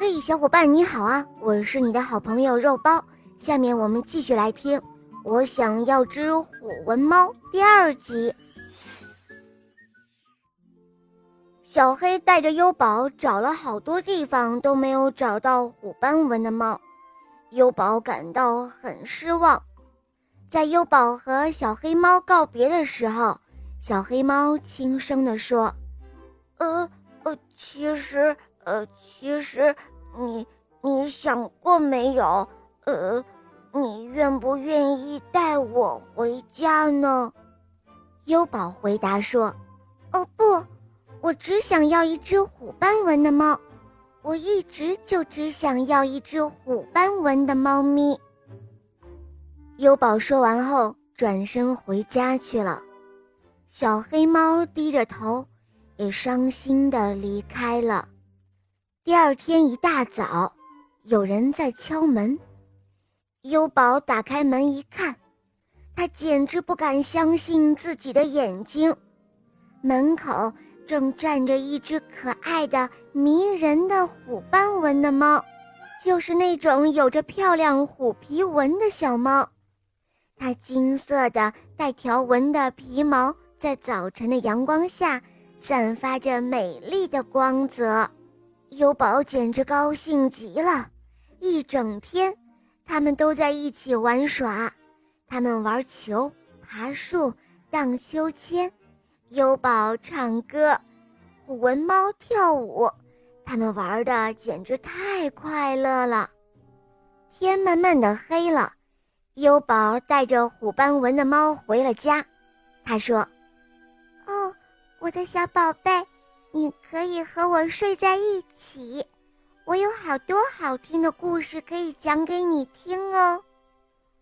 嘿，小伙伴你好啊！我是你的好朋友肉包。下面我们继续来听《我想要只虎纹猫》第二集。小黑带着优宝找了好多地方，都没有找到虎斑纹的猫，优宝感到很失望。在优宝和小黑猫告别的时候，小黑猫轻声地说：“呃呃，其实……”呃，其实你你想过没有？呃，你愿不愿意带我回家呢？优宝回答说：“哦不，我只想要一只虎斑纹的猫，我一直就只想要一只虎斑纹的猫咪。”优宝说完后，转身回家去了。小黑猫低着头，也伤心的离开了。第二天一大早，有人在敲门。优宝打开门一看，他简直不敢相信自己的眼睛。门口正站着一只可爱的、迷人的虎斑纹的猫，就是那种有着漂亮虎皮纹的小猫。它金色的带条纹的皮毛在早晨的阳光下散发着美丽的光泽。优宝简直高兴极了，一整天，他们都在一起玩耍。他们玩球、爬树、荡秋千，优宝唱歌，虎纹猫跳舞，他们玩的简直太快乐了。天慢慢的黑了，优宝带着虎斑纹的猫回了家。他说：“哦，我的小宝贝。”你可以和我睡在一起，我有好多好听的故事可以讲给你听哦。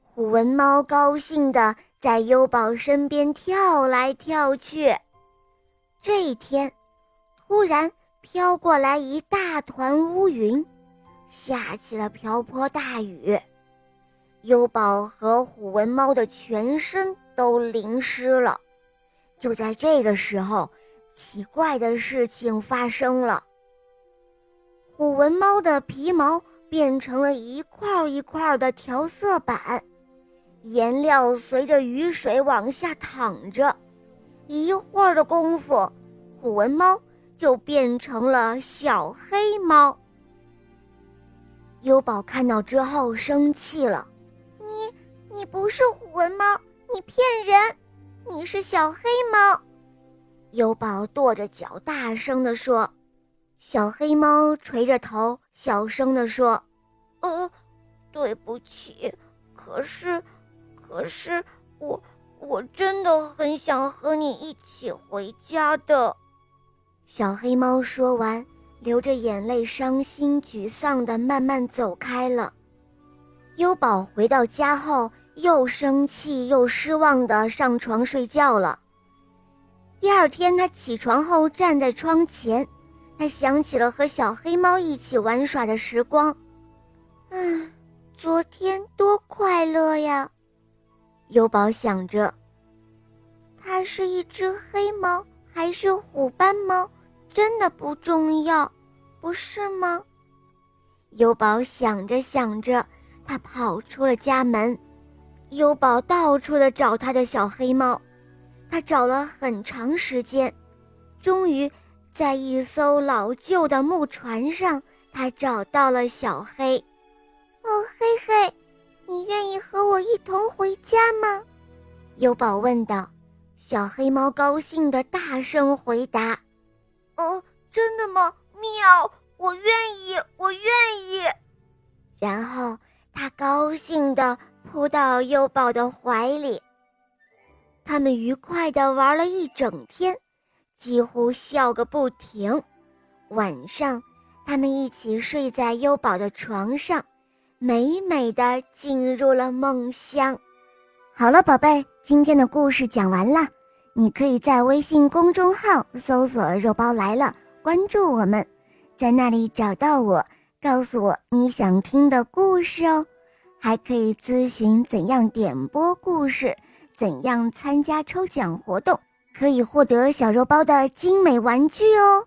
虎纹猫高兴地在优宝身边跳来跳去。这一天，突然飘过来一大团乌云，下起了瓢泼大雨，优宝和虎纹猫的全身都淋湿了。就在这个时候。奇怪的事情发生了，虎纹猫的皮毛变成了一块一块的调色板，颜料随着雨水往下淌着，一会儿的功夫，虎纹猫就变成了小黑猫。优宝看到之后生气了：“你，你不是虎纹猫，你骗人，你是小黑猫。”优宝跺着脚，大声地说：“小黑猫垂着头，小声地说：‘呃，对不起，可是，可是我我真的很想和你一起回家的。’”小黑猫说完，流着眼泪，伤心沮丧地慢慢走开了。优宝回到家后，又生气又失望地上床睡觉了。第二天，他起床后站在窗前，他想起了和小黑猫一起玩耍的时光。嗯，昨天多快乐呀！优宝想着。它是一只黑猫还是虎斑猫，真的不重要，不是吗？优宝想着想着，他跑出了家门。优宝到处的找他的小黑猫。他找了很长时间，终于在一艘老旧的木船上，他找到了小黑。哦，嘿嘿，你愿意和我一同回家吗？优宝问道。小黑猫高兴地大声回答：“哦，真的吗？喵，我愿意，我愿意。”然后他高兴地扑到优宝的怀里。他们愉快地玩了一整天，几乎笑个不停。晚上，他们一起睡在优宝的床上，美美的进入了梦乡。好了，宝贝，今天的故事讲完了。你可以在微信公众号搜索“肉包来了”，关注我们，在那里找到我，告诉我你想听的故事哦。还可以咨询怎样点播故事。怎样参加抽奖活动，可以获得小肉包的精美玩具哦！